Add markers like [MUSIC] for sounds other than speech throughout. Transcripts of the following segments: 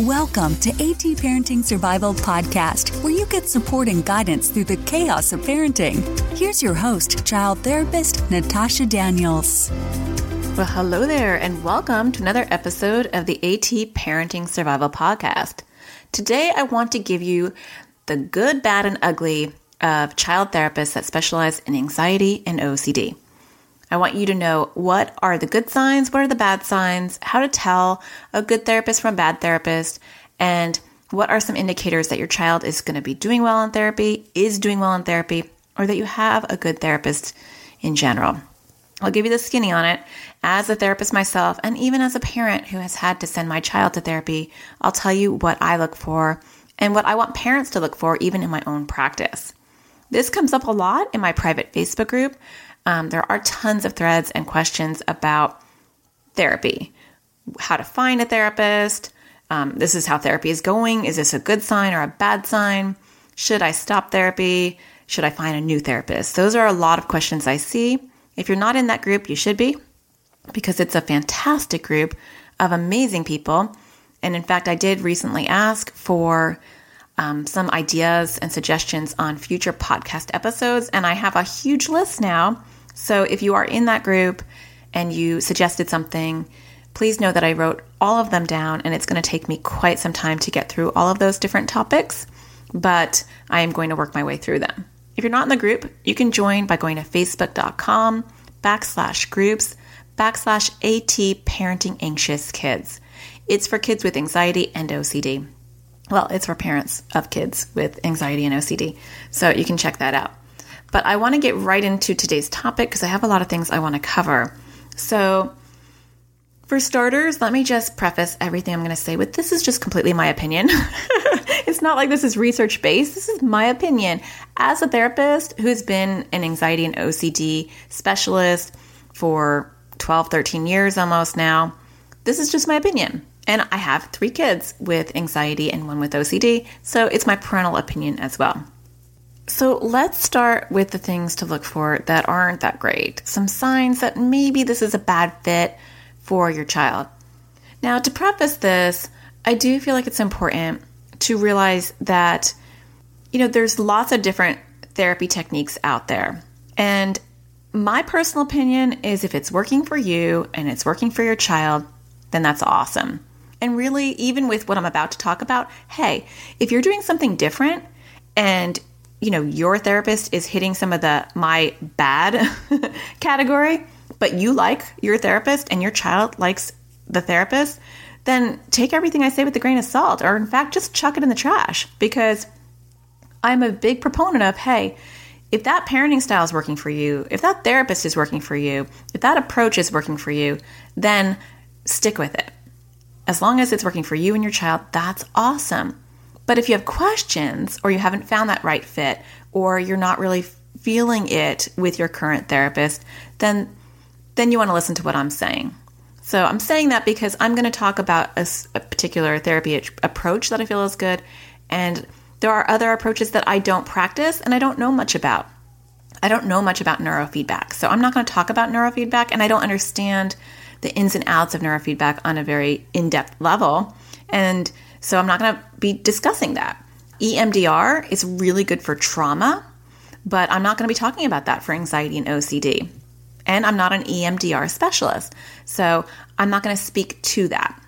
Welcome to AT Parenting Survival Podcast, where you get support and guidance through the chaos of parenting. Here's your host, child therapist Natasha Daniels. Well, hello there, and welcome to another episode of the AT Parenting Survival Podcast. Today, I want to give you the good, bad, and ugly of child therapists that specialize in anxiety and OCD. I want you to know what are the good signs, what are the bad signs, how to tell a good therapist from a bad therapist, and what are some indicators that your child is going to be doing well in therapy, is doing well in therapy, or that you have a good therapist in general. I'll give you the skinny on it. As a therapist myself, and even as a parent who has had to send my child to therapy, I'll tell you what I look for and what I want parents to look for, even in my own practice. This comes up a lot in my private Facebook group. Um, there are tons of threads and questions about therapy, how to find a therapist. Um, this is how therapy is going. Is this a good sign or a bad sign? Should I stop therapy? Should I find a new therapist? Those are a lot of questions I see. If you're not in that group, you should be because it's a fantastic group of amazing people. And in fact, I did recently ask for um, some ideas and suggestions on future podcast episodes, and I have a huge list now so if you are in that group and you suggested something, please know that I wrote all of them down and it's going to take me quite some time to get through all of those different topics, but I am going to work my way through them. If you're not in the group, you can join by going to facebook.com backslash groups backslash AT parenting anxious kids. It's for kids with anxiety and OCD. Well, it's for parents of kids with anxiety and OCD. So you can check that out. But I want to get right into today's topic because I have a lot of things I want to cover. So, for starters, let me just preface everything I'm going to say with this is just completely my opinion. [LAUGHS] it's not like this is research based. This is my opinion as a therapist who's been an anxiety and OCD specialist for 12, 13 years almost now. This is just my opinion. And I have three kids with anxiety and one with OCD, so it's my parental opinion as well. So let's start with the things to look for that aren't that great. Some signs that maybe this is a bad fit for your child. Now, to preface this, I do feel like it's important to realize that, you know, there's lots of different therapy techniques out there. And my personal opinion is if it's working for you and it's working for your child, then that's awesome. And really, even with what I'm about to talk about, hey, if you're doing something different and you know, your therapist is hitting some of the my bad [LAUGHS] category, but you like your therapist and your child likes the therapist, then take everything I say with a grain of salt, or in fact, just chuck it in the trash because I'm a big proponent of hey, if that parenting style is working for you, if that therapist is working for you, if that approach is working for you, then stick with it. As long as it's working for you and your child, that's awesome. But if you have questions or you haven't found that right fit or you're not really feeling it with your current therapist, then then you want to listen to what I'm saying. So I'm saying that because I'm going to talk about a, a particular therapy approach that I feel is good and there are other approaches that I don't practice and I don't know much about. I don't know much about neurofeedback. So I'm not going to talk about neurofeedback and I don't understand the ins and outs of neurofeedback on a very in-depth level. And so I'm not going to be discussing that. EMDR is really good for trauma, but I'm not going to be talking about that for anxiety and OCD. And I'm not an EMDR specialist, so I'm not going to speak to that.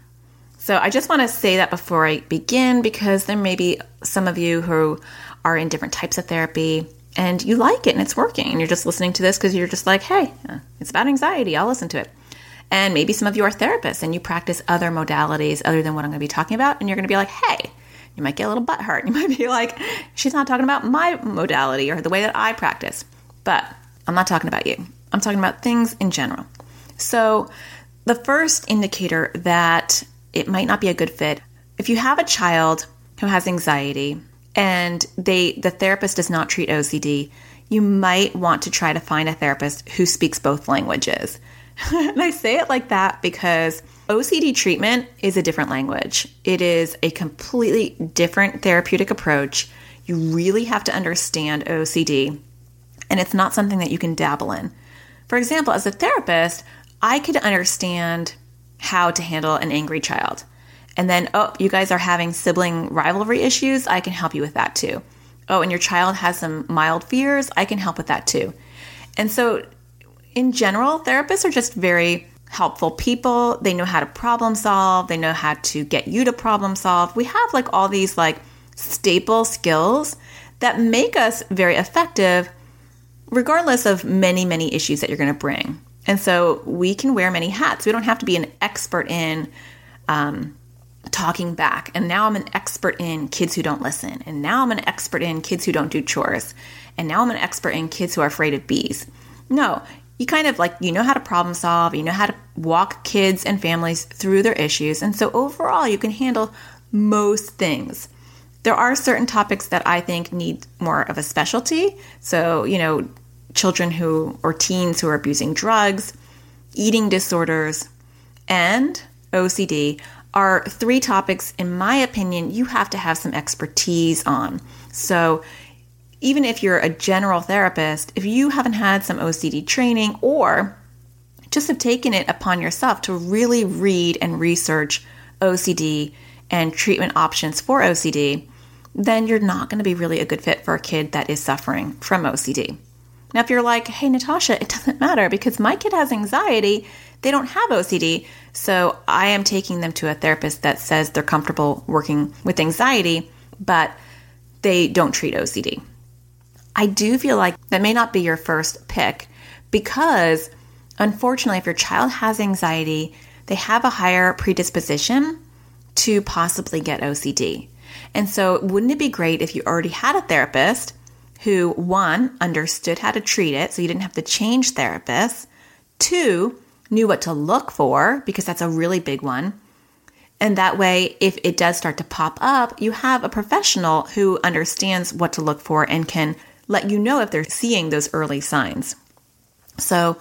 So I just want to say that before I begin because there may be some of you who are in different types of therapy and you like it and it's working and you're just listening to this because you're just like, hey, it's about anxiety. I'll listen to it. And maybe some of you are therapists and you practice other modalities other than what I'm going to be talking about. And you're going to be like, hey, you might get a little butt hurt. [LAUGHS] You might be like, she's not talking about my modality or the way that I practice. But I'm not talking about you. I'm talking about things in general. So, the first indicator that it might not be a good fit, if you have a child who has anxiety and they the therapist does not treat OCD, you might want to try to find a therapist who speaks both languages. [LAUGHS] and I say it like that because OCD treatment is a different language. It is a completely different therapeutic approach. You really have to understand OCD, and it's not something that you can dabble in. For example, as a therapist, I could understand how to handle an angry child. And then, oh, you guys are having sibling rivalry issues. I can help you with that too. Oh, and your child has some mild fears. I can help with that too. And so, in general, therapists are just very helpful people. They know how to problem solve, they know how to get you to problem solve. We have like all these like staple skills that make us very effective regardless of many, many issues that you're going to bring. And so we can wear many hats. We don't have to be an expert in um, talking back. And now I'm an expert in kids who don't listen. And now I'm an expert in kids who don't do chores. And now I'm an expert in kids who are afraid of bees. No, you kind of like, you know how to problem solve, you know how to walk kids and families through their issues. And so overall, you can handle most things. There are certain topics that I think need more of a specialty. So, you know, children who or teens who are abusing drugs, eating disorders, and OCD are three topics, in my opinion, you have to have some expertise on. So, even if you're a general therapist, if you haven't had some OCD training or just have taken it upon yourself to really read and research OCD and treatment options for OCD, then you're not going to be really a good fit for a kid that is suffering from OCD. Now, if you're like, hey, Natasha, it [LAUGHS] doesn't matter because my kid has anxiety, they don't have OCD, so I am taking them to a therapist that says they're comfortable working with anxiety, but they don't treat OCD. I do feel like that may not be your first pick because, unfortunately, if your child has anxiety, they have a higher predisposition to possibly get OCD. And so, wouldn't it be great if you already had a therapist who, one, understood how to treat it so you didn't have to change therapists, two, knew what to look for because that's a really big one. And that way, if it does start to pop up, you have a professional who understands what to look for and can let you know if they're seeing those early signs. So,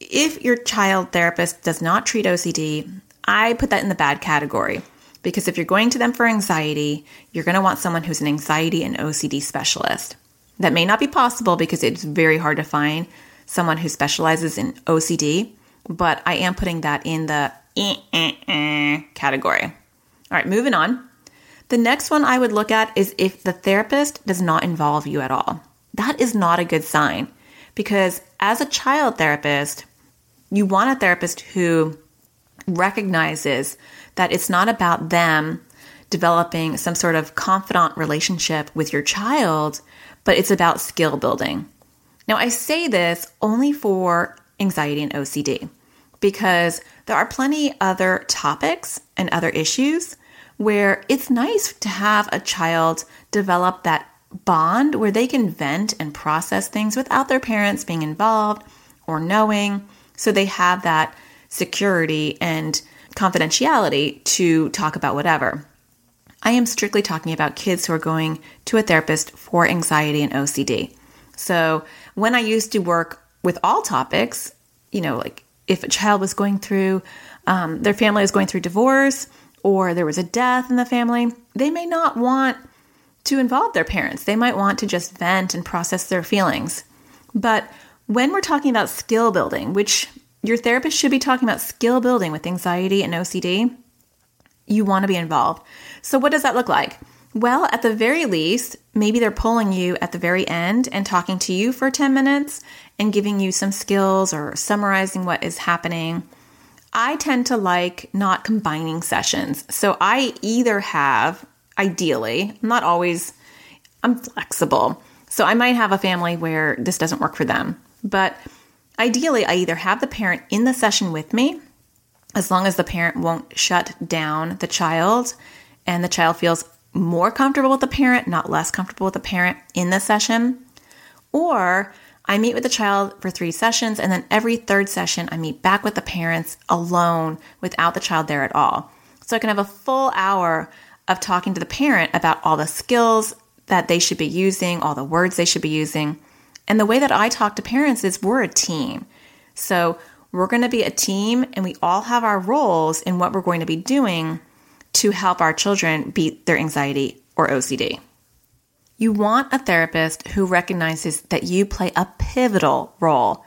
if your child therapist does not treat OCD, I put that in the bad category because if you're going to them for anxiety, you're going to want someone who's an anxiety and OCD specialist. That may not be possible because it's very hard to find someone who specializes in OCD, but I am putting that in the eh, eh, eh category. All right, moving on. The next one I would look at is if the therapist does not involve you at all. That is not a good sign because as a child therapist, you want a therapist who recognizes that it's not about them developing some sort of confidant relationship with your child, but it's about skill building. Now, I say this only for anxiety and OCD because there are plenty other topics and other issues where it's nice to have a child develop that bond where they can vent and process things without their parents being involved or knowing. So they have that security and confidentiality to talk about whatever. I am strictly talking about kids who are going to a therapist for anxiety and OCD. So when I used to work with all topics, you know, like if a child was going through, um, their family was going through divorce, or there was a death in the family, they may not want to involve their parents. They might want to just vent and process their feelings. But when we're talking about skill building, which your therapist should be talking about skill building with anxiety and OCD, you want to be involved. So, what does that look like? Well, at the very least, maybe they're pulling you at the very end and talking to you for 10 minutes and giving you some skills or summarizing what is happening I tend to like not combining sessions. So I either have, ideally, I'm not always, I'm flexible. So I might have a family where this doesn't work for them. But ideally, I either have the parent in the session with me, as long as the parent won't shut down the child and the child feels more comfortable with the parent, not less comfortable with the parent in the session. Or I meet with the child for three sessions, and then every third session, I meet back with the parents alone without the child there at all. So I can have a full hour of talking to the parent about all the skills that they should be using, all the words they should be using. And the way that I talk to parents is we're a team. So we're going to be a team, and we all have our roles in what we're going to be doing to help our children beat their anxiety or OCD. You want a therapist who recognizes that you play a pivotal role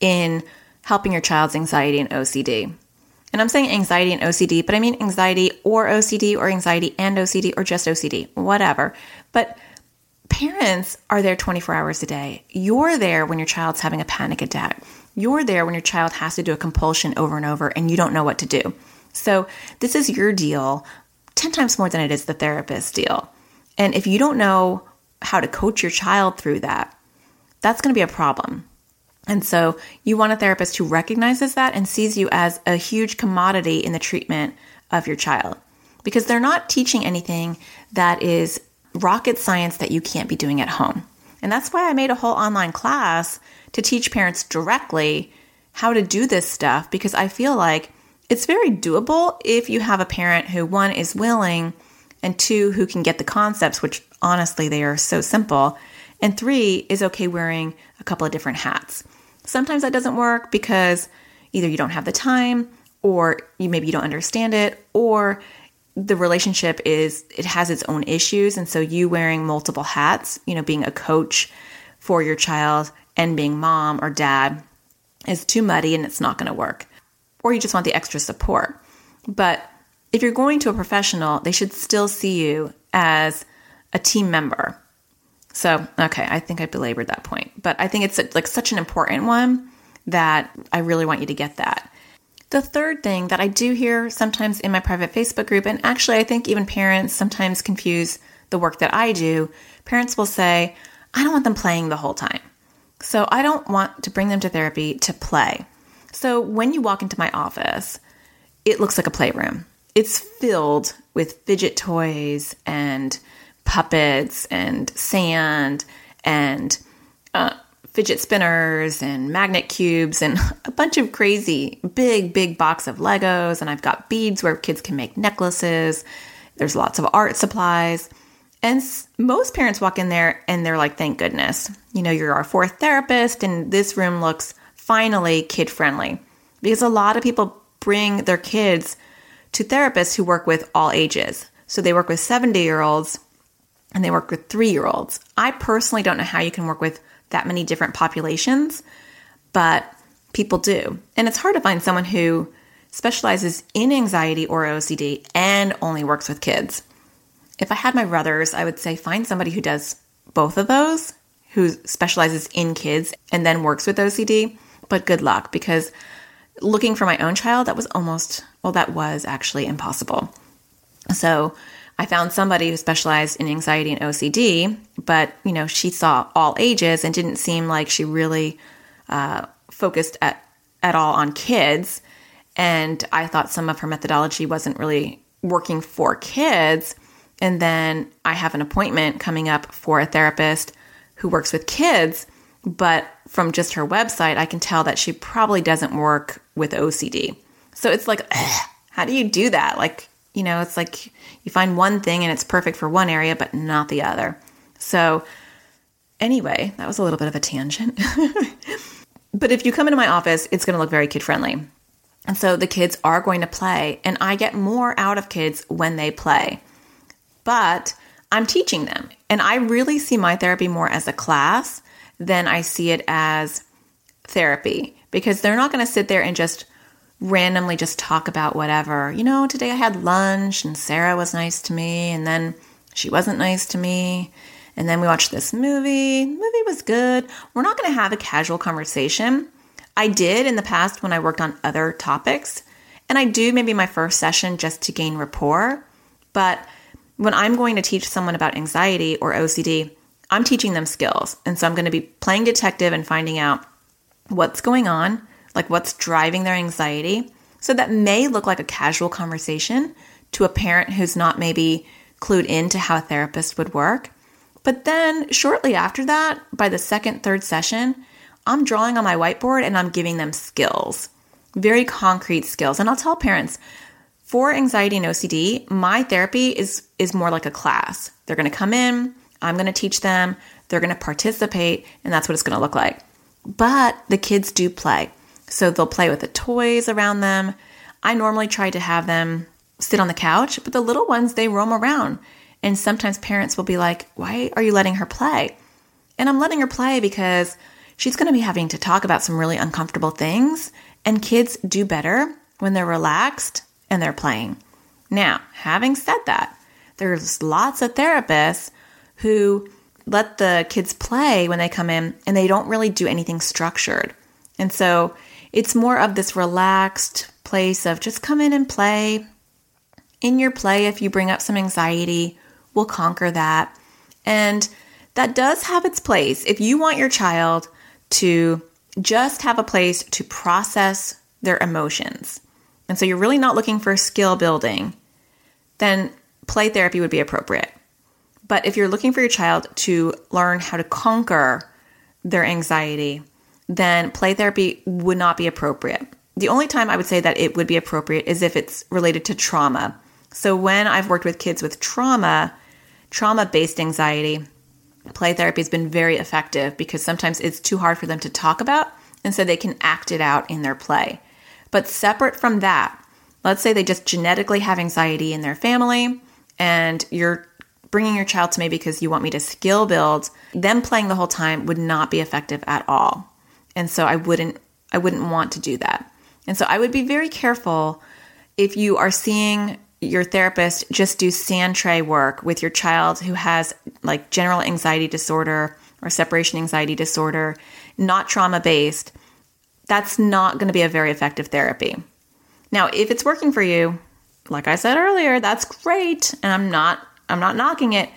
in helping your child's anxiety and OCD. And I'm saying anxiety and OCD, but I mean anxiety or OCD or anxiety and OCD or just OCD, whatever. But parents are there 24 hours a day. You're there when your child's having a panic attack. You're there when your child has to do a compulsion over and over and you don't know what to do. So, this is your deal 10 times more than it is the therapist's deal. And if you don't know how to coach your child through that, that's going to be a problem. And so, you want a therapist who recognizes that and sees you as a huge commodity in the treatment of your child because they're not teaching anything that is rocket science that you can't be doing at home. And that's why I made a whole online class to teach parents directly how to do this stuff because I feel like it's very doable if you have a parent who, one, is willing, and two, who can get the concepts, which honestly, they are so simple, and three, is okay wearing a couple of different hats. Sometimes that doesn't work because either you don't have the time or you maybe you don't understand it or the relationship is it has its own issues. And so you wearing multiple hats you know being a coach for your child and being mom or dad is too muddy and it's not going to work. Or you just want the extra support. But if you're going to a professional they should still see you as a team member so okay i think i belabored that point but i think it's like such an important one that i really want you to get that the third thing that I do hear sometimes in my private Facebook group, and actually I think even parents sometimes confuse the work that I do, parents will say, I don't want them playing the whole time. So I don't want to bring them to therapy to play. So when you walk into my office, it looks like a playroom. It's filled with fidget toys and puppets and sand and uh, fidget spinners and magnet cubes and [LAUGHS] a bunch of crazy big, big box of Legos. And I've got beads where kids can make necklaces. There's lots of art supplies. And most parents walk in there and they're like, thank goodness. You know, you're our fourth therapist, and this room looks finally kid friendly. Because a lot of people bring their kids to therapists who work with all ages. So they work with 70 year olds and they work with three year olds. I personally don't know how you can work with that many different populations, but people do. And it's hard to find someone who specializes in anxiety or OCD and only works with kids. If I had my brothers, I would say find somebody who does both of those, who specializes in kids and then works with OCD. But good luck because looking for my own child, that was almost, well, that was actually impossible. So I found somebody who specialized in anxiety and OCD, but you know she saw all ages and didn't seem like she really uh, focused at at all on kids. And I thought some of her methodology wasn't really working for kids. And then I have an appointment coming up for a therapist who works with kids, but from just her website, I can tell that she probably doesn't work with OCD. So it's like, ugh, how do you do that? Like, you know, it's like you find one thing and it's perfect for one area, but not the other. So, anyway, that was a little bit of a tangent. [LAUGHS] but if you come into my office, it's going to look very kid friendly. And so the kids are going to play, and I get more out of kids when they play. But I'm teaching them, and I really see my therapy more as a class than I see it as therapy because they're not going to sit there and just randomly just talk about whatever. You know, today I had lunch and Sarah was nice to me and then she wasn't nice to me. And then we watched this movie. The movie was good. We're not going to have a casual conversation. I did in the past when I worked on other topics. And I do maybe my first session just to gain rapport. But when I'm going to teach someone about anxiety or OCD, I'm teaching them skills. And so I'm going to be playing detective and finding out what's going on, like what's driving their anxiety. So that may look like a casual conversation to a parent who's not maybe clued into how a therapist would work. But then shortly after that, by the second, third session, I'm drawing on my whiteboard and I'm giving them skills, very concrete skills. And I'll tell parents, for anxiety and OCD, my therapy is is more like a class. They're going to come in, I'm going to teach them, they're going to participate, and that's what it's going to look like. But the kids do play. So they'll play with the toys around them. I normally try to have them sit on the couch, but the little ones, they roam around. And sometimes parents will be like, Why are you letting her play? And I'm letting her play because she's going to be having to talk about some really uncomfortable things. And kids do better when they're relaxed and they're playing. Now, having said that, there's lots of therapists who let the kids play when they come in and they don't really do anything structured. And so it's more of this relaxed place of just come in and play. In your play, if you bring up some anxiety, we'll conquer that. And that does have its place. If you want your child to just have a place to process their emotions, and so you're really not looking for skill building, then play therapy would be appropriate. But if you're looking for your child to learn how to conquer their anxiety, then play therapy would not be appropriate. The only time I would say that it would be appropriate is if it's related to trauma. So when I've worked with kids with trauma, trauma based anxiety, play therapy has been very effective because sometimes it's too hard for them to talk about, and so they can act it out in their play. But separate from that, let's say they just genetically have anxiety in their family, and you're bringing your child to me because you want me to skill build, them playing the whole time would not be effective at all. And so I wouldn't I wouldn't want to do that. And so I would be very careful if you are seeing your therapist just do sand tray work with your child who has like general anxiety disorder or separation anxiety disorder, not trauma based, that's not going to be a very effective therapy. Now, if it's working for you, like I said earlier, that's great and I'm not I'm not knocking it,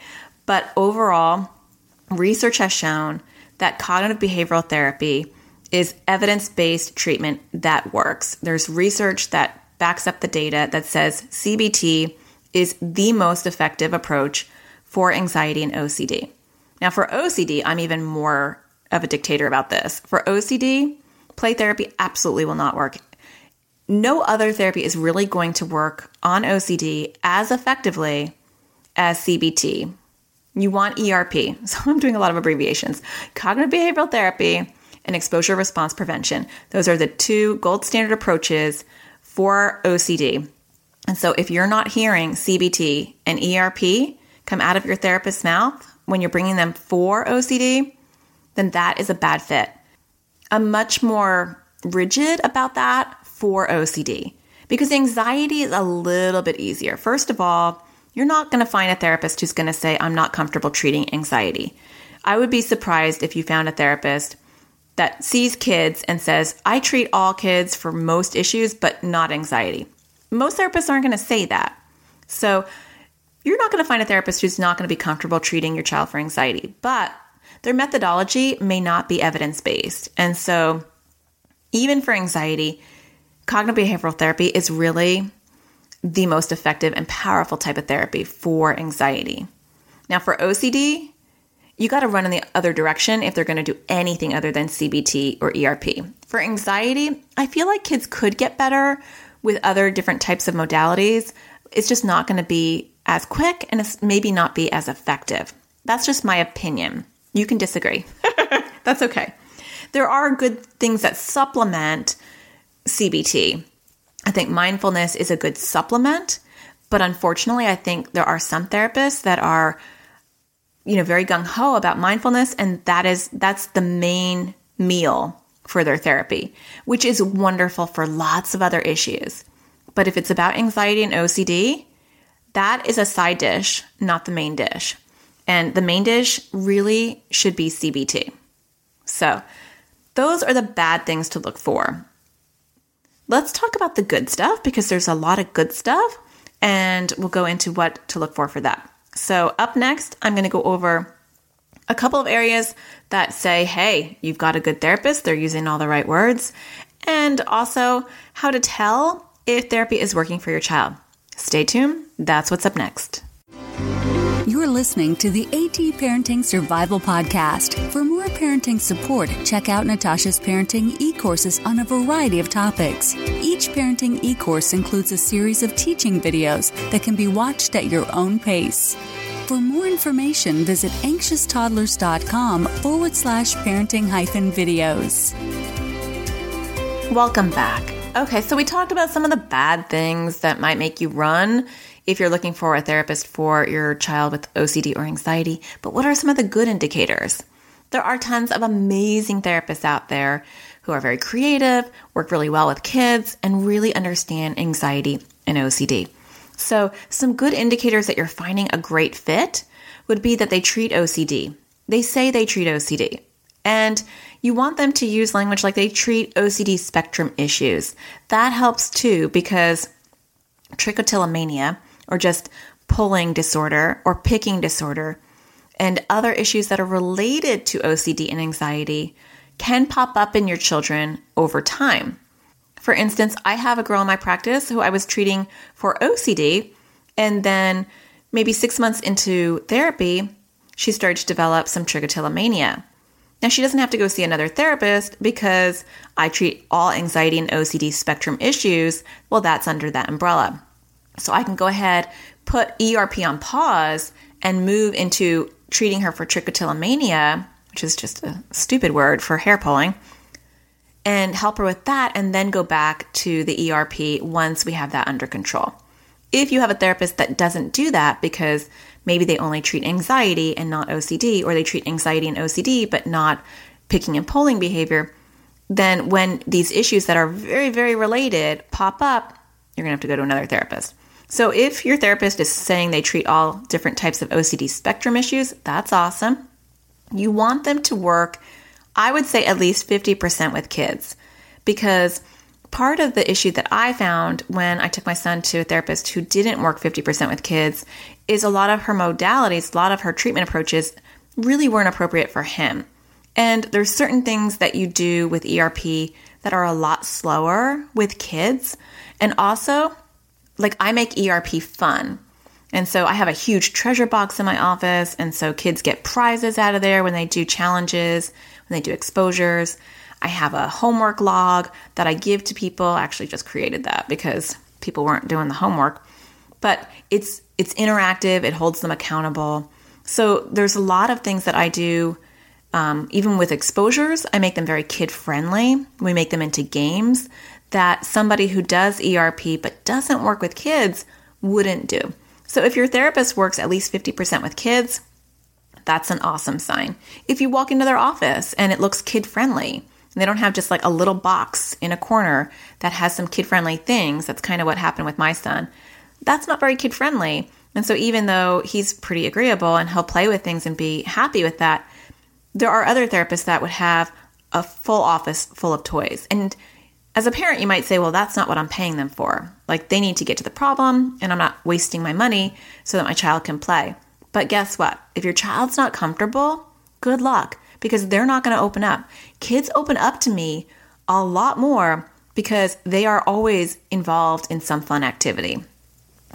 but overall, research has shown that cognitive behavioral therapy is evidence based treatment that works. There's research that backs up the data that says CBT is the most effective approach for anxiety and OCD. Now, for OCD, I'm even more of a dictator about this. For OCD, play therapy absolutely will not work. No other therapy is really going to work on OCD as effectively as CBT. You want ERP. [LAUGHS] So I'm doing a lot of abbreviations. Cognitive behavioral therapy and exposure response prevention. Those are the two gold standard approaches for OCD. And so if you're not hearing CBT and ERP come out of your therapist's mouth when you're bringing them for OCD, then that is a bad fit. I'm much more rigid about that for OCD because anxiety is a little bit easier. First of all, you're not going to find a therapist who's going to say, I'm not comfortable treating anxiety. I would be surprised if you found a therapist that sees kids and says, I treat all kids for most issues, but not anxiety. Most therapists aren't going to say that. So you're not going to find a therapist who's not going to be comfortable treating your child for anxiety, but their methodology may not be evidence based. And so, even for anxiety, cognitive behavioral therapy is really the most effective and powerful type of therapy for anxiety. Now, for OCD, you got to run in the other direction if they're going to do anything other than CBT or ERP. For anxiety, I feel like kids could get better with other different types of modalities. It's just not going to be as quick and it's maybe not be as effective. That's just my opinion. You can disagree. [LAUGHS] That's okay. There are good things that supplement CBT. I think mindfulness is a good supplement, but unfortunately, I think there are some therapists that are you know, very gung ho about mindfulness, and that is that's the main meal for their therapy, which is wonderful for lots of other issues. But if it's about anxiety and OCD, that is a side dish, not the main dish. And the main dish really should be CBT. So, those are the bad things to look for. Let's talk about the good stuff because there's a lot of good stuff, and we'll go into what to look for for that. So, up next, I'm going to go over a couple of areas that say, hey, you've got a good therapist, they're using all the right words, and also how to tell if therapy is working for your child. Stay tuned, that's what's up next. You're listening to the AT Parenting Survival Podcast. For more parenting support, check out Natasha's parenting e courses on a variety of topics. Each parenting e course includes a series of teaching videos that can be watched at your own pace. For more information, visit anxioustoddlers.com forward slash parenting hyphen videos. Welcome back. Okay, so we talked about some of the bad things that might make you run if you're looking for a therapist for your child with OCD or anxiety. But what are some of the good indicators? There are tons of amazing therapists out there who are very creative, work really well with kids, and really understand anxiety and OCD. So, some good indicators that you're finding a great fit would be that they treat OCD. They say they treat OCD. And you want them to use language like they treat OCD spectrum issues. That helps too because trichotillomania, or just pulling disorder or picking disorder, and other issues that are related to OCD and anxiety can pop up in your children over time. For instance, I have a girl in my practice who I was treating for OCD, and then maybe six months into therapy, she started to develop some trichotillomania. Now, she doesn't have to go see another therapist because I treat all anxiety and OCD spectrum issues. Well, that's under that umbrella. So I can go ahead, put ERP on pause, and move into treating her for trichotillomania, which is just a stupid word for hair pulling, and help her with that, and then go back to the ERP once we have that under control. If you have a therapist that doesn't do that because maybe they only treat anxiety and not OCD, or they treat anxiety and OCD but not picking and pulling behavior, then when these issues that are very, very related pop up, you're gonna have to go to another therapist. So if your therapist is saying they treat all different types of OCD spectrum issues, that's awesome. You want them to work, I would say at least 50% with kids because part of the issue that I found when I took my son to a therapist who didn't work 50% with kids is a lot of her modalities, a lot of her treatment approaches really weren't appropriate for him. And there's certain things that you do with ERP that are a lot slower with kids. And also, like I make ERP fun. And so I have a huge treasure box in my office. And so kids get prizes out of there when they do challenges, when they do exposures. I have a homework log that I give to people. I actually just created that because people weren't doing the homework. But it's it's interactive, it holds them accountable. So there's a lot of things that I do um, even with exposures, I make them very kid friendly. We make them into games that somebody who does ERP but doesn't work with kids wouldn't do. So if your therapist works at least 50% with kids, that's an awesome sign. If you walk into their office and it looks kid friendly, and they don't have just like a little box in a corner that has some kid friendly things, that's kind of what happened with my son. That's not very kid friendly. And so even though he's pretty agreeable and he'll play with things and be happy with that, there are other therapists that would have a full office full of toys. And as a parent, you might say, well, that's not what I'm paying them for. Like, they need to get to the problem, and I'm not wasting my money so that my child can play. But guess what? If your child's not comfortable, good luck because they're not going to open up. Kids open up to me a lot more because they are always involved in some fun activity.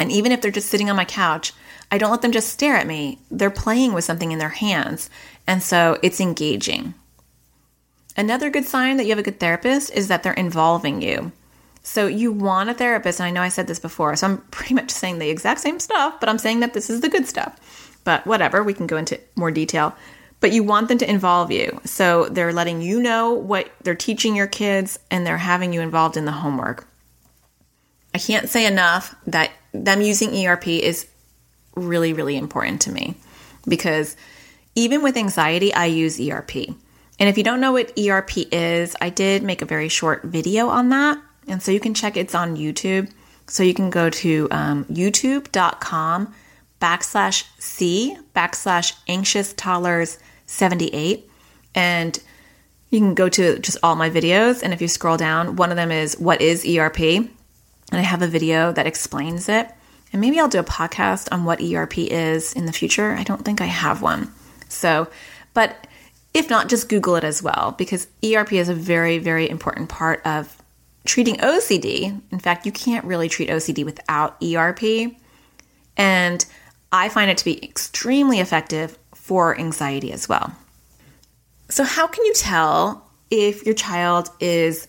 And even if they're just sitting on my couch, I don't let them just stare at me. They're playing with something in their hands. And so it's engaging. Another good sign that you have a good therapist is that they're involving you. So you want a therapist, and I know I said this before, so I'm [LAUGHS] pretty much saying the exact same stuff, but I'm saying that this is the good stuff. But whatever, we can go into more detail. But you want them to involve you. So they're letting you know what they're teaching your kids and they're having you involved in the homework. I can't say enough that them using ERP is really, really important to me because even with anxiety, I use ERP. And if you don't know what ERP is, I did make a very short video on that. And so you can check it's on YouTube. So you can go to um, youtube.com backslash C backslash anxious toddlers 78. And you can go to just all my videos. And if you scroll down, one of them is What is ERP? And I have a video that explains it. And maybe I'll do a podcast on what ERP is in the future. I don't think I have one. So, but if not, just Google it as well, because ERP is a very, very important part of treating OCD. In fact, you can't really treat OCD without ERP. And I find it to be extremely effective for anxiety as well. So, how can you tell if your child is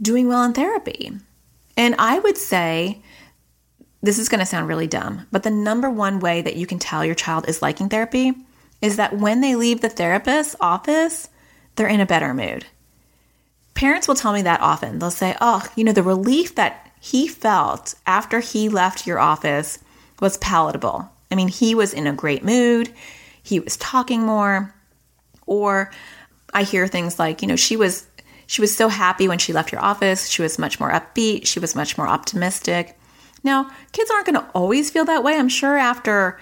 doing well in therapy? And I would say, this is going to sound really dumb, but the number one way that you can tell your child is liking therapy is that when they leave the therapist's office, they're in a better mood. Parents will tell me that often. They'll say, Oh, you know, the relief that he felt after he left your office was palatable. I mean, he was in a great mood, he was talking more. Or I hear things like, you know, she was She was so happy when she left your office. She was much more upbeat. She was much more optimistic. Now, kids aren't going to always feel that way. I'm sure after,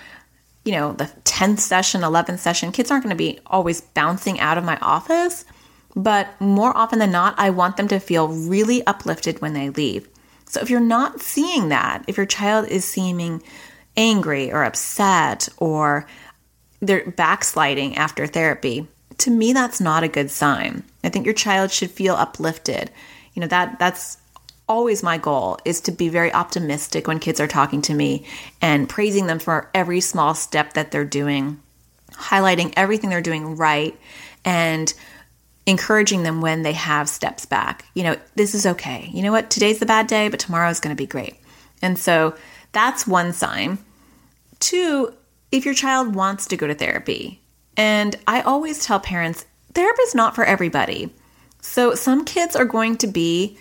you know, the 10th session, 11th session, kids aren't going to be always bouncing out of my office. But more often than not, I want them to feel really uplifted when they leave. So if you're not seeing that, if your child is seeming angry or upset or they're backsliding after therapy, to me that's not a good sign. I think your child should feel uplifted. You know, that that's always my goal is to be very optimistic when kids are talking to me and praising them for every small step that they're doing, highlighting everything they're doing right and encouraging them when they have steps back. You know, this is okay. You know what? Today's the bad day, but tomorrow is going to be great. And so that's one sign. Two, if your child wants to go to therapy, and I always tell parents, therapy is not for everybody. So some kids are going to be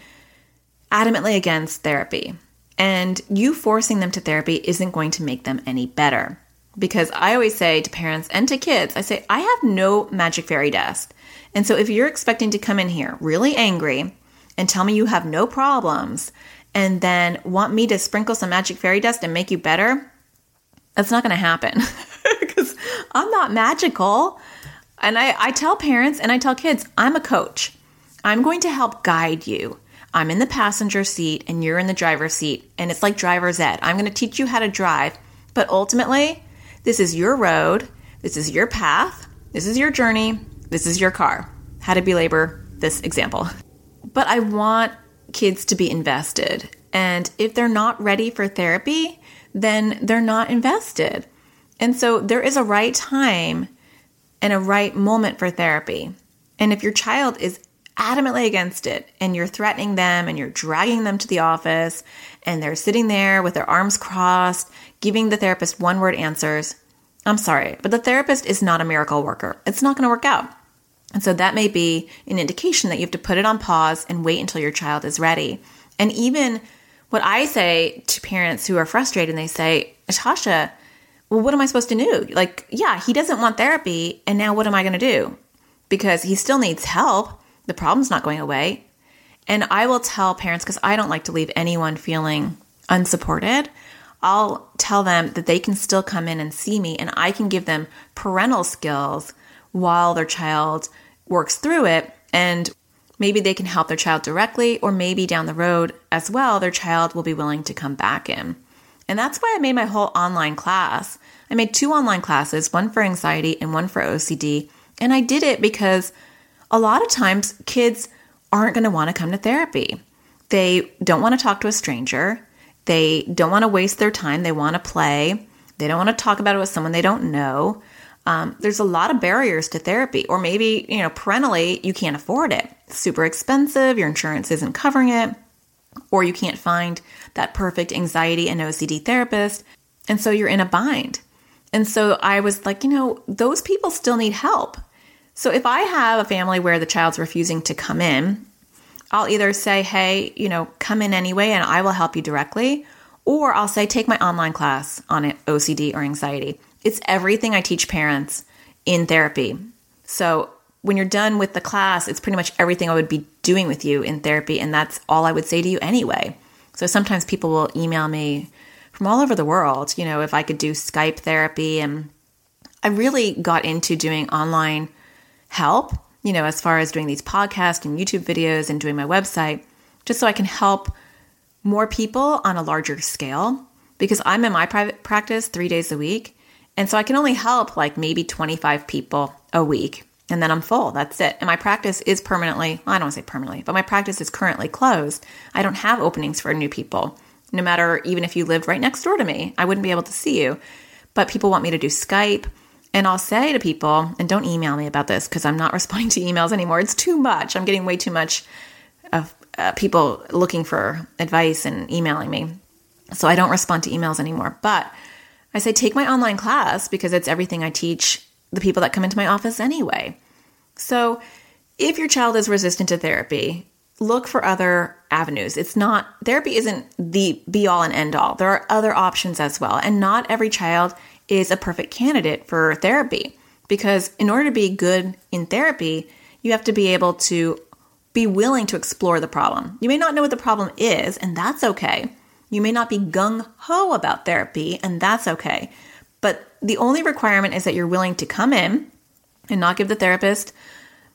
adamantly against therapy, and you forcing them to therapy isn't going to make them any better. Because I always say to parents and to kids, I say, I have no magic fairy dust. And so if you're expecting to come in here really angry and tell me you have no problems and then want me to sprinkle some magic fairy dust and make you better, that's not going to happen [LAUGHS] because I'm not magical. And I, I tell parents and I tell kids, I'm a coach. I'm going to help guide you. I'm in the passenger seat and you're in the driver's seat. And it's like driver's ed. I'm going to teach you how to drive. But ultimately, this is your road. This is your path. This is your journey. This is your car. How to belabor this example. But I want kids to be invested. And if they're not ready for therapy, then they're not invested. And so there is a right time and a right moment for therapy. And if your child is adamantly against it and you're threatening them and you're dragging them to the office and they're sitting there with their arms crossed, giving the therapist one word answers, I'm sorry, but the therapist is not a miracle worker. It's not going to work out. And so that may be an indication that you have to put it on pause and wait until your child is ready. And even what I say to parents who are frustrated and they say, Natasha, well, what am I supposed to do? Like, yeah, he doesn't want therapy. And now what am I going to do? Because he still needs help. The problem's not going away. And I will tell parents, because I don't like to leave anyone feeling unsupported. I'll tell them that they can still come in and see me and I can give them parental skills while their child works through it. And maybe they can help their child directly, or maybe down the road as well, their child will be willing to come back in. And that's why I made my whole online class. I made two online classes, one for anxiety and one for OCD. And I did it because a lot of times kids aren't going to want to come to therapy. They don't want to talk to a stranger. They don't want to waste their time. They want to play. They don't want to talk about it with someone they don't know. Um, there's a lot of barriers to therapy, or maybe, you know, parentally, you can't afford it. It's super expensive, your insurance isn't covering it, or you can't find that perfect anxiety and OCD therapist. And so you're in a bind. And so I was like, you know, those people still need help. So if I have a family where the child's refusing to come in, I'll either say, hey, you know, come in anyway and I will help you directly, or I'll say, take my online class on OCD or anxiety. It's everything I teach parents in therapy. So when you're done with the class, it's pretty much everything I would be doing with you in therapy. And that's all I would say to you anyway. So sometimes people will email me from all over the world, you know, if I could do Skype therapy. And I really got into doing online help, you know, as far as doing these podcasts and YouTube videos and doing my website, just so I can help more people on a larger scale. Because I'm in my private practice three days a week. And so I can only help like maybe 25 people a week. And then I'm full. That's it. And my practice is permanently, well, I don't want to say permanently, but my practice is currently closed. I don't have openings for new people. No matter even if you lived right next door to me, I wouldn't be able to see you. But people want me to do Skype. And I'll say to people, and don't email me about this because I'm not [LAUGHS] responding to emails anymore. It's too much. I'm getting way too much of uh, people looking for advice and emailing me. So I don't respond to emails anymore. But I say, take my online class because it's everything I teach the people that come into my office anyway. So if your child is resistant to therapy, look for other avenues. It's not, therapy isn't the be all and end all. There are other options as well. And not every child is a perfect candidate for therapy because in order to be good in therapy, you have to be able to be willing to explore the problem. You may not know what the problem is, and that's okay. You may not be gung ho about therapy, and that's okay. But the only requirement is that you're willing to come in and not give the therapist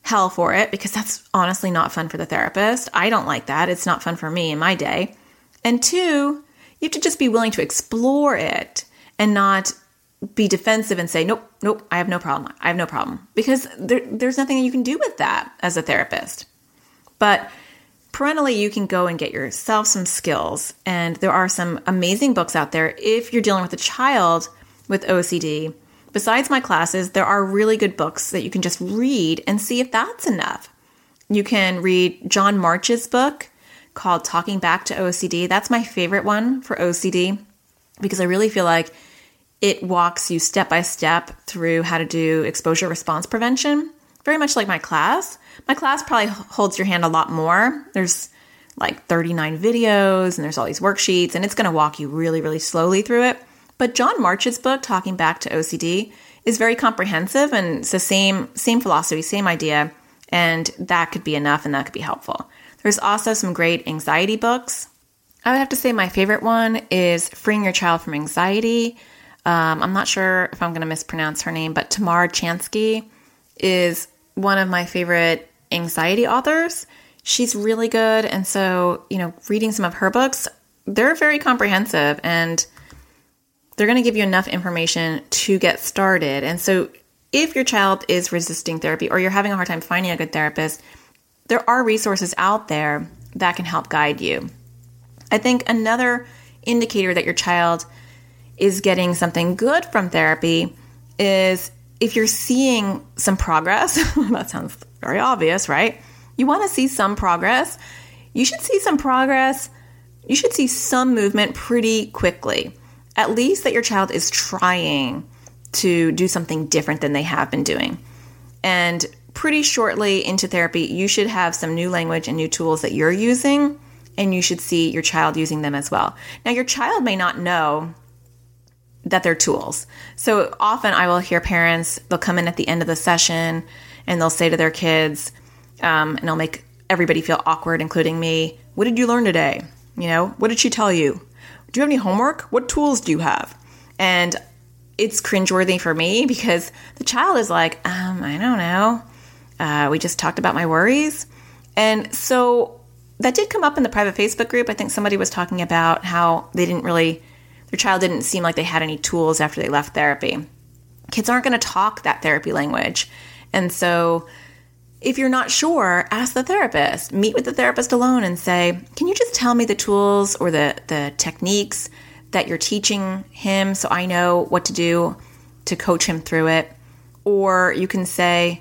hell for it because that's honestly not fun for the therapist. I don't like that. It's not fun for me in my day. And two, you have to just be willing to explore it and not be defensive and say, nope, nope, I have no problem. I have no problem. Because there, there's nothing you can do with that as a therapist. But parentally, you can go and get yourself some skills. And there are some amazing books out there if you're dealing with a child with OCD Besides my classes, there are really good books that you can just read and see if that's enough. You can read John March's book called Talking Back to OCD. That's my favorite one for OCD because I really feel like it walks you step by step through how to do exposure response prevention, very much like my class. My class probably holds your hand a lot more. There's like 39 videos and there's all these worksheets, and it's going to walk you really, really slowly through it. But John March's book, Talking Back to OCD, is very comprehensive and it's the same same philosophy, same idea, and that could be enough and that could be helpful. There's also some great anxiety books. I would have to say my favorite one is Freeing Your Child from Anxiety. Um, I'm not sure if I'm going to mispronounce her name, but Tamar Chansky is one of my favorite anxiety authors. She's really good. And so, you know, reading some of her books, they're very comprehensive and they're going to give you enough information to get started. And so, if your child is resisting therapy or you're having a hard time finding a good therapist, there are resources out there that can help guide you. I think another indicator that your child is getting something good from therapy is if you're seeing some progress. [LAUGHS] that sounds very obvious, right? You want to see some progress. You should see some progress. You should see some movement pretty quickly at least that your child is trying to do something different than they have been doing. And pretty shortly into therapy, you should have some new language and new tools that you're using, and you should see your child using them as well. Now, your child may not know that they're tools. So often I will hear parents, they'll come in at the end of the session and they'll say to their kids, um, and they'll make everybody feel awkward, including me, What did you learn today? You know, what did she tell you? Do you have any homework? What tools do you have? And it's cringeworthy for me because the child is like, um, I don't know. Uh, we just talked about my worries. And so that did come up in the private Facebook group. I think somebody was talking about how they didn't really, their child didn't seem like they had any tools after they left therapy. Kids aren't going to talk that therapy language. And so if you're not sure, ask the therapist. Meet with the therapist alone and say, "Can you just tell me the tools or the the techniques that you're teaching him so I know what to do to coach him through it?" Or you can say,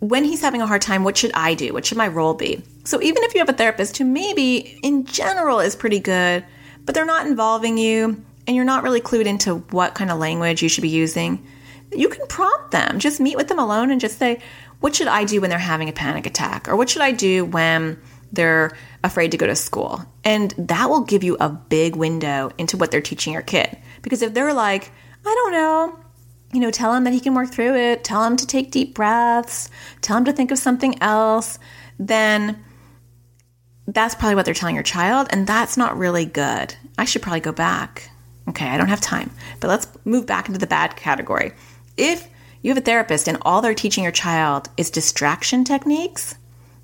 "When he's having a hard time, what should I do? What should my role be?" So even if you have a therapist who maybe in general is pretty good, but they're not involving you and you're not really clued into what kind of language you should be using, you can prompt them. Just meet with them alone and just say, what should I do when they're having a panic attack? Or what should I do when they're afraid to go to school? And that will give you a big window into what they're teaching your kid. Because if they're like, I don't know, you know, tell him that he can work through it, tell him to take deep breaths, tell him to think of something else, then that's probably what they're telling your child. And that's not really good. I should probably go back. Okay, I don't have time, but let's move back into the bad category. If you have a therapist and all they're teaching your child is distraction techniques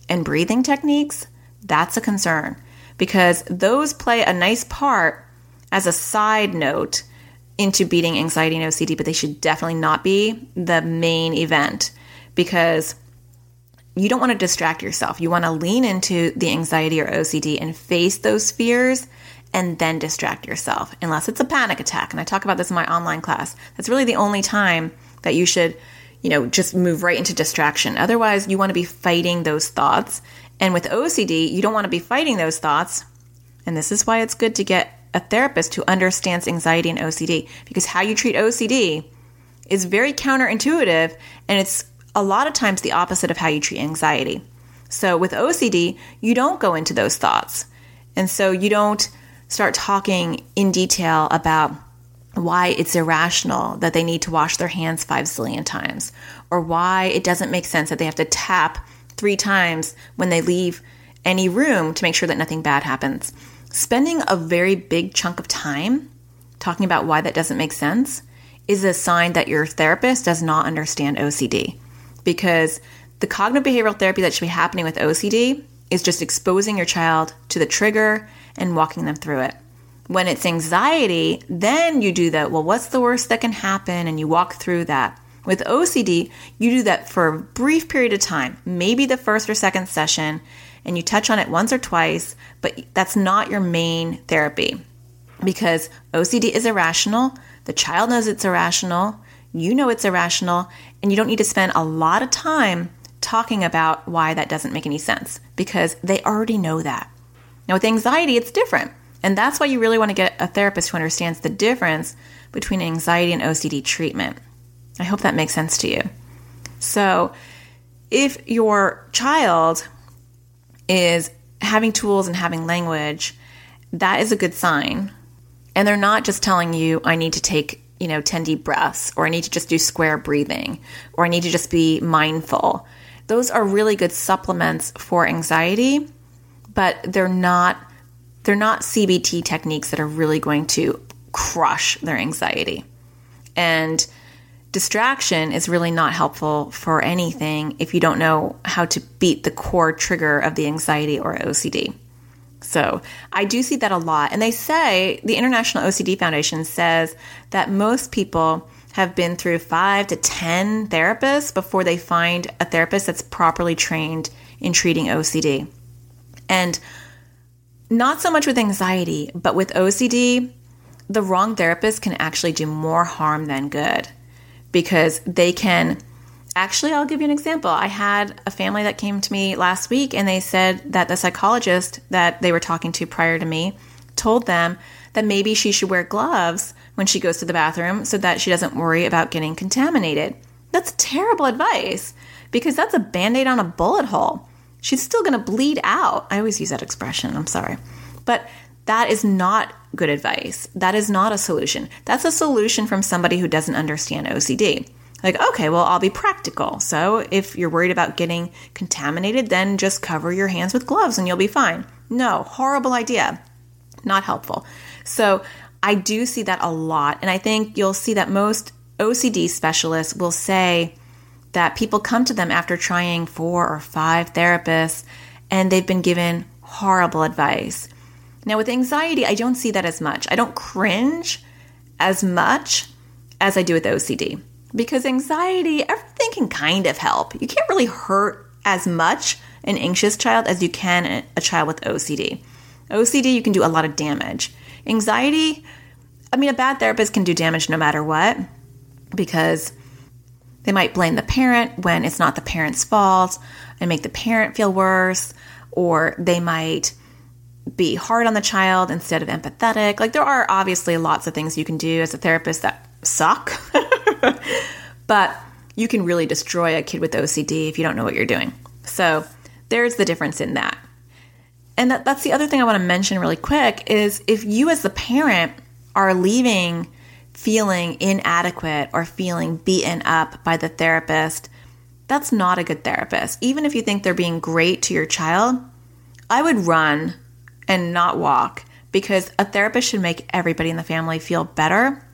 and breathing techniques, that's a concern because those play a nice part as a side note into beating anxiety and OCD, but they should definitely not be the main event because you don't want to distract yourself. You want to lean into the anxiety or OCD and face those fears and then distract yourself, unless it's a panic attack. And I talk about this in my online class. That's really the only time that you should, you know, just move right into distraction. Otherwise, you want to be fighting those thoughts. And with OCD, you don't want to be fighting those thoughts. And this is why it's good to get a therapist who understands anxiety and OCD because how you treat OCD is very counterintuitive and it's a lot of times the opposite of how you treat anxiety. So with OCD, you don't go into those thoughts. And so you don't start talking in detail about why it's irrational that they need to wash their hands five zillion times, or why it doesn't make sense that they have to tap three times when they leave any room to make sure that nothing bad happens. Spending a very big chunk of time talking about why that doesn't make sense is a sign that your therapist does not understand OCD. Because the cognitive behavioral therapy that should be happening with OCD is just exposing your child to the trigger and walking them through it. When it's anxiety, then you do that. Well, what's the worst that can happen? And you walk through that. With OCD, you do that for a brief period of time, maybe the first or second session, and you touch on it once or twice, but that's not your main therapy because OCD is irrational. The child knows it's irrational. You know it's irrational, and you don't need to spend a lot of time talking about why that doesn't make any sense because they already know that. Now, with anxiety, it's different. And that's why you really want to get a therapist who understands the difference between anxiety and OCD treatment. I hope that makes sense to you. So, if your child is having tools and having language, that is a good sign. And they're not just telling you, I need to take, you know, 10 deep breaths, or I need to just do square breathing, or I need to just be mindful. Those are really good supplements for anxiety, but they're not they're not CBT techniques that are really going to crush their anxiety. And distraction is really not helpful for anything if you don't know how to beat the core trigger of the anxiety or OCD. So I do see that a lot. And they say, the International OCD Foundation says that most people have been through five to 10 therapists before they find a therapist that's properly trained in treating OCD. And not so much with anxiety, but with OCD, the wrong therapist can actually do more harm than good because they can. Actually, I'll give you an example. I had a family that came to me last week and they said that the psychologist that they were talking to prior to me told them that maybe she should wear gloves when she goes to the bathroom so that she doesn't worry about getting contaminated. That's terrible advice because that's a band aid on a bullet hole. She's still going to bleed out. I always use that expression. I'm sorry. But that is not good advice. That is not a solution. That's a solution from somebody who doesn't understand OCD. Like, okay, well, I'll be practical. So if you're worried about getting contaminated, then just cover your hands with gloves and you'll be fine. No, horrible idea. Not helpful. So I do see that a lot. And I think you'll see that most OCD specialists will say that people come to them after trying four or five therapists and they've been given horrible advice. Now, with anxiety, I don't see that as much. I don't cringe as much as I do with OCD because anxiety, everything can kind of help. You can't really hurt as much an anxious child as you can a child with OCD. OCD, you can do a lot of damage. Anxiety, I mean, a bad therapist can do damage no matter what because they might blame the parent when it's not the parent's fault and make the parent feel worse, or they might be hard on the child instead of empathetic. Like, there are obviously lots of things you can do as a therapist that suck, [LAUGHS] [LAUGHS] but you can really destroy a kid with OCD if you don't know what you're doing. So, there's the difference in that. And that, that's the other thing I want to mention really quick is if you as the parent are leaving feeling inadequate or feeling beaten up by the therapist, that's not a good therapist. Even if you think they're being great to your child, I would run and not walk because a therapist should make everybody in the family feel better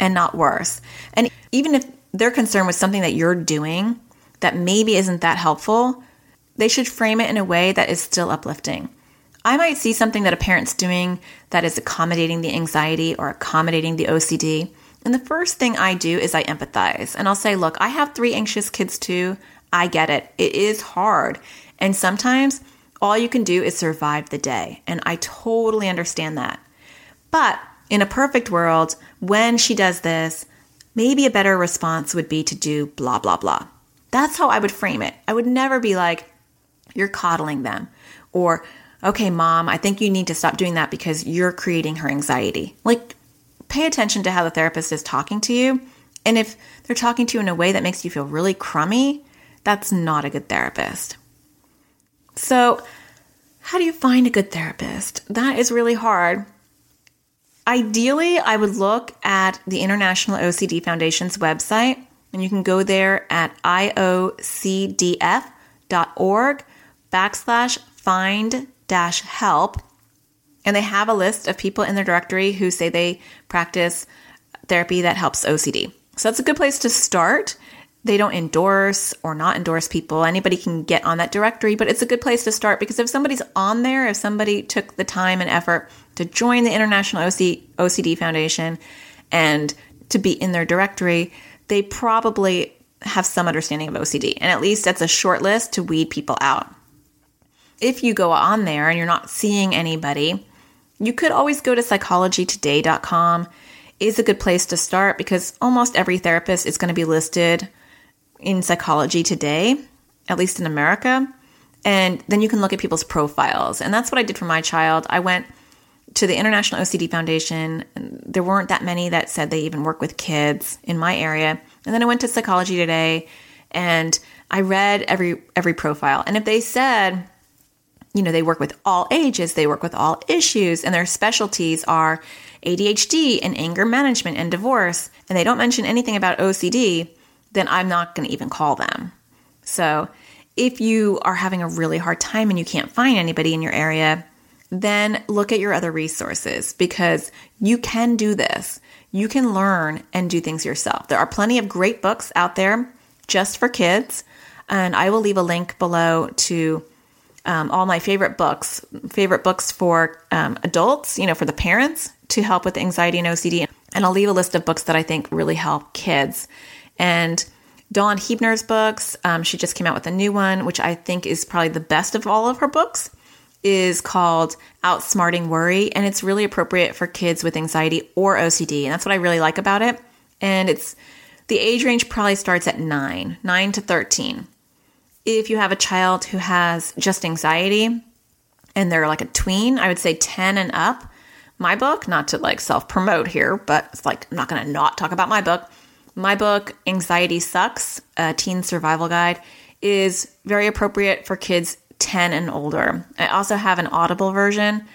and not worse. And even if they're concerned with something that you're doing that maybe isn't that helpful, they should frame it in a way that is still uplifting. I might see something that a parent's doing that is accommodating the anxiety or accommodating the OCD. And the first thing I do is I empathize and I'll say, look, I have three anxious kids too. I get it. It is hard. And sometimes all you can do is survive the day. And I totally understand that. But in a perfect world, when she does this, maybe a better response would be to do blah, blah, blah. That's how I would frame it. I would never be like, you're coddling them or, okay, mom, I think you need to stop doing that because you're creating her anxiety. Like, pay attention to how the therapist is talking to you. And if they're talking to you in a way that makes you feel really crummy, that's not a good therapist. So, how do you find a good therapist? That is really hard. Ideally, I would look at the International OCD Foundation's website, and you can go there at iocdf.org backslash find dash help. And they have a list of people in their directory who say they practice therapy that helps OCD. So that's a good place to start. They don't endorse or not endorse people. Anybody can get on that directory, but it's a good place to start because if somebody's on there, if somebody took the time and effort to join the International OCD Foundation and to be in their directory, they probably have some understanding of OCD. And at least that's a short list to weed people out. If you go on there and you're not seeing anybody, you could always go to psychologytoday.com is a good place to start because almost every therapist is going to be listed in Psychology Today, at least in America. And then you can look at people's profiles. And that's what I did for my child. I went to the International OCD Foundation. There weren't that many that said they even work with kids in my area. And then I went to Psychology Today and I read every every profile. And if they said, you know, they work with all ages, they work with all issues, and their specialties are ADHD and anger management and divorce, and they don't mention anything about OCD, then I'm not going to even call them. So, if you are having a really hard time and you can't find anybody in your area, then look at your other resources because you can do this. You can learn and do things yourself. There are plenty of great books out there just for kids, and I will leave a link below to um, all my favorite books, favorite books for um, adults, you know, for the parents to help with anxiety and OCD. And I'll leave a list of books that I think really help kids. And Dawn Huebner's books, um, she just came out with a new one, which I think is probably the best of all of her books, is called Outsmarting Worry. And it's really appropriate for kids with anxiety or OCD. And that's what I really like about it. And it's the age range probably starts at nine, nine to 13 if you have a child who has just anxiety and they're like a tween, I would say 10 and up. My book, not to like self promote here, but it's like I'm not going to not talk about my book. My book, Anxiety Sucks, a teen survival guide, is very appropriate for kids 10 and older. I also have an audible version.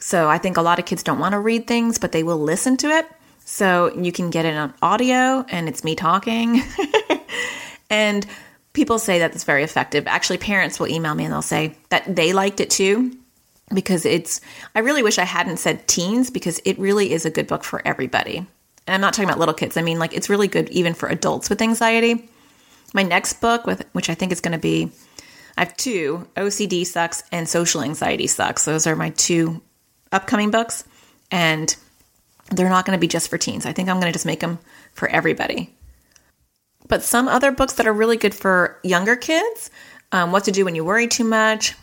So I think a lot of kids don't want to read things, but they will listen to it. So you can get it on audio and it's me talking. [LAUGHS] and people say that it's very effective. Actually, parents will email me and they'll say that they liked it too because it's, I really wish I hadn't said teens because it really is a good book for everybody. And I'm not talking about little kids. I mean, like, it's really good even for adults with anxiety. My next book, with which I think is going to be, I have two OCD Sucks and Social Anxiety Sucks. Those are my two upcoming books. And they're not going to be just for teens. I think I'm going to just make them for everybody but some other books that are really good for younger kids um, What to Do When You Worry Too Much,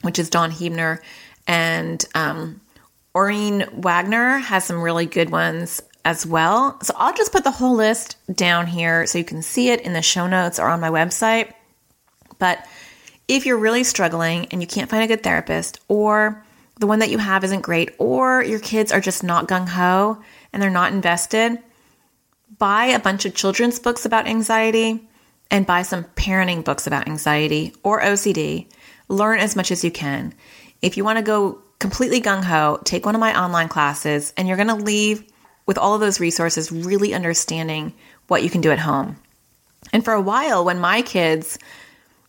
which is Dawn Huebner, and um, Aureen Wagner has some really good ones as well. So I'll just put the whole list down here so you can see it in the show notes or on my website. But if you're really struggling and you can't find a good therapist, or the one that you have isn't great, or your kids are just not gung ho and they're not invested, buy a bunch of children's books about anxiety and buy some parenting books about anxiety or OCD. Learn as much as you can. If you want to go completely gung ho, take one of my online classes, and you're going to leave with all of those resources really understanding what you can do at home. And for a while, when my kids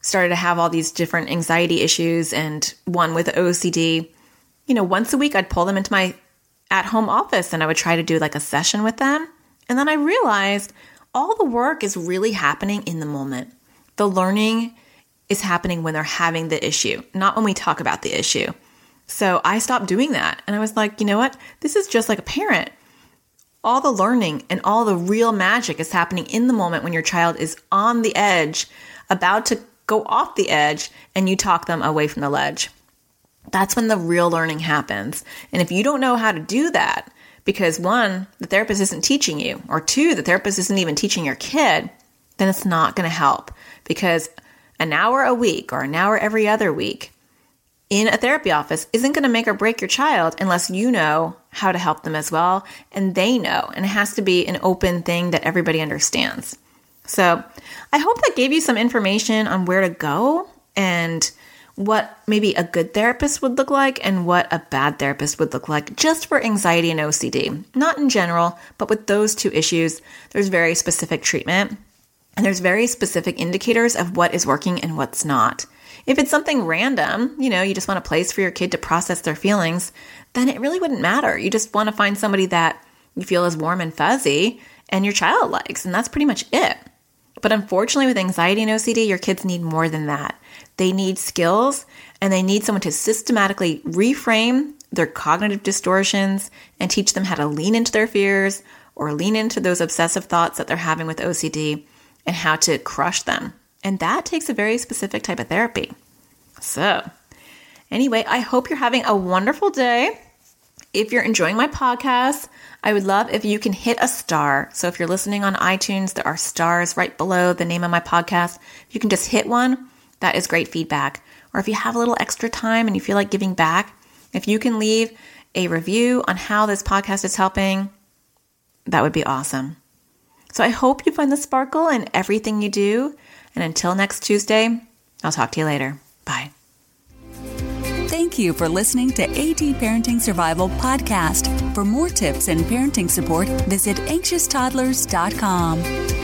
started to have all these different anxiety issues and one with OCD, you know, once a week I'd pull them into my at home office and I would try to do like a session with them. And then I realized all the work is really happening in the moment. The learning is happening when they're having the issue, not when we talk about the issue. So I stopped doing that. And I was like, you know what? This is just like a parent. All the learning and all the real magic is happening in the moment when your child is on the edge, about to go off the edge, and you talk them away from the ledge. That's when the real learning happens. And if you don't know how to do that, because one, the therapist isn't teaching you, or two, the therapist isn't even teaching your kid, then it's not going to help because an hour a week or an hour every other week in a therapy office isn't going to make or break your child unless you know how to help them as well and they know. And it has to be an open thing that everybody understands. So I hope that gave you some information on where to go and what maybe a good therapist would look like and what a bad therapist would look like just for anxiety and OCD. Not in general, but with those two issues, there's very specific treatment. And there's very specific indicators of what is working and what's not. If it's something random, you know, you just want a place for your kid to process their feelings, then it really wouldn't matter. You just want to find somebody that you feel is warm and fuzzy and your child likes, and that's pretty much it. But unfortunately, with anxiety and OCD, your kids need more than that. They need skills and they need someone to systematically reframe their cognitive distortions and teach them how to lean into their fears or lean into those obsessive thoughts that they're having with OCD and how to crush them. And that takes a very specific type of therapy. So, anyway, I hope you're having a wonderful day. If you're enjoying my podcast, I would love if you can hit a star. So, if you're listening on iTunes, there are stars right below the name of my podcast. If you can just hit one, that is great feedback. Or if you have a little extra time and you feel like giving back, if you can leave a review on how this podcast is helping, that would be awesome. So I hope you find the sparkle in everything you do. And until next Tuesday, I'll talk to you later. Bye. Thank you for listening to AT Parenting Survival Podcast. For more tips and parenting support, visit anxioustoddlers.com.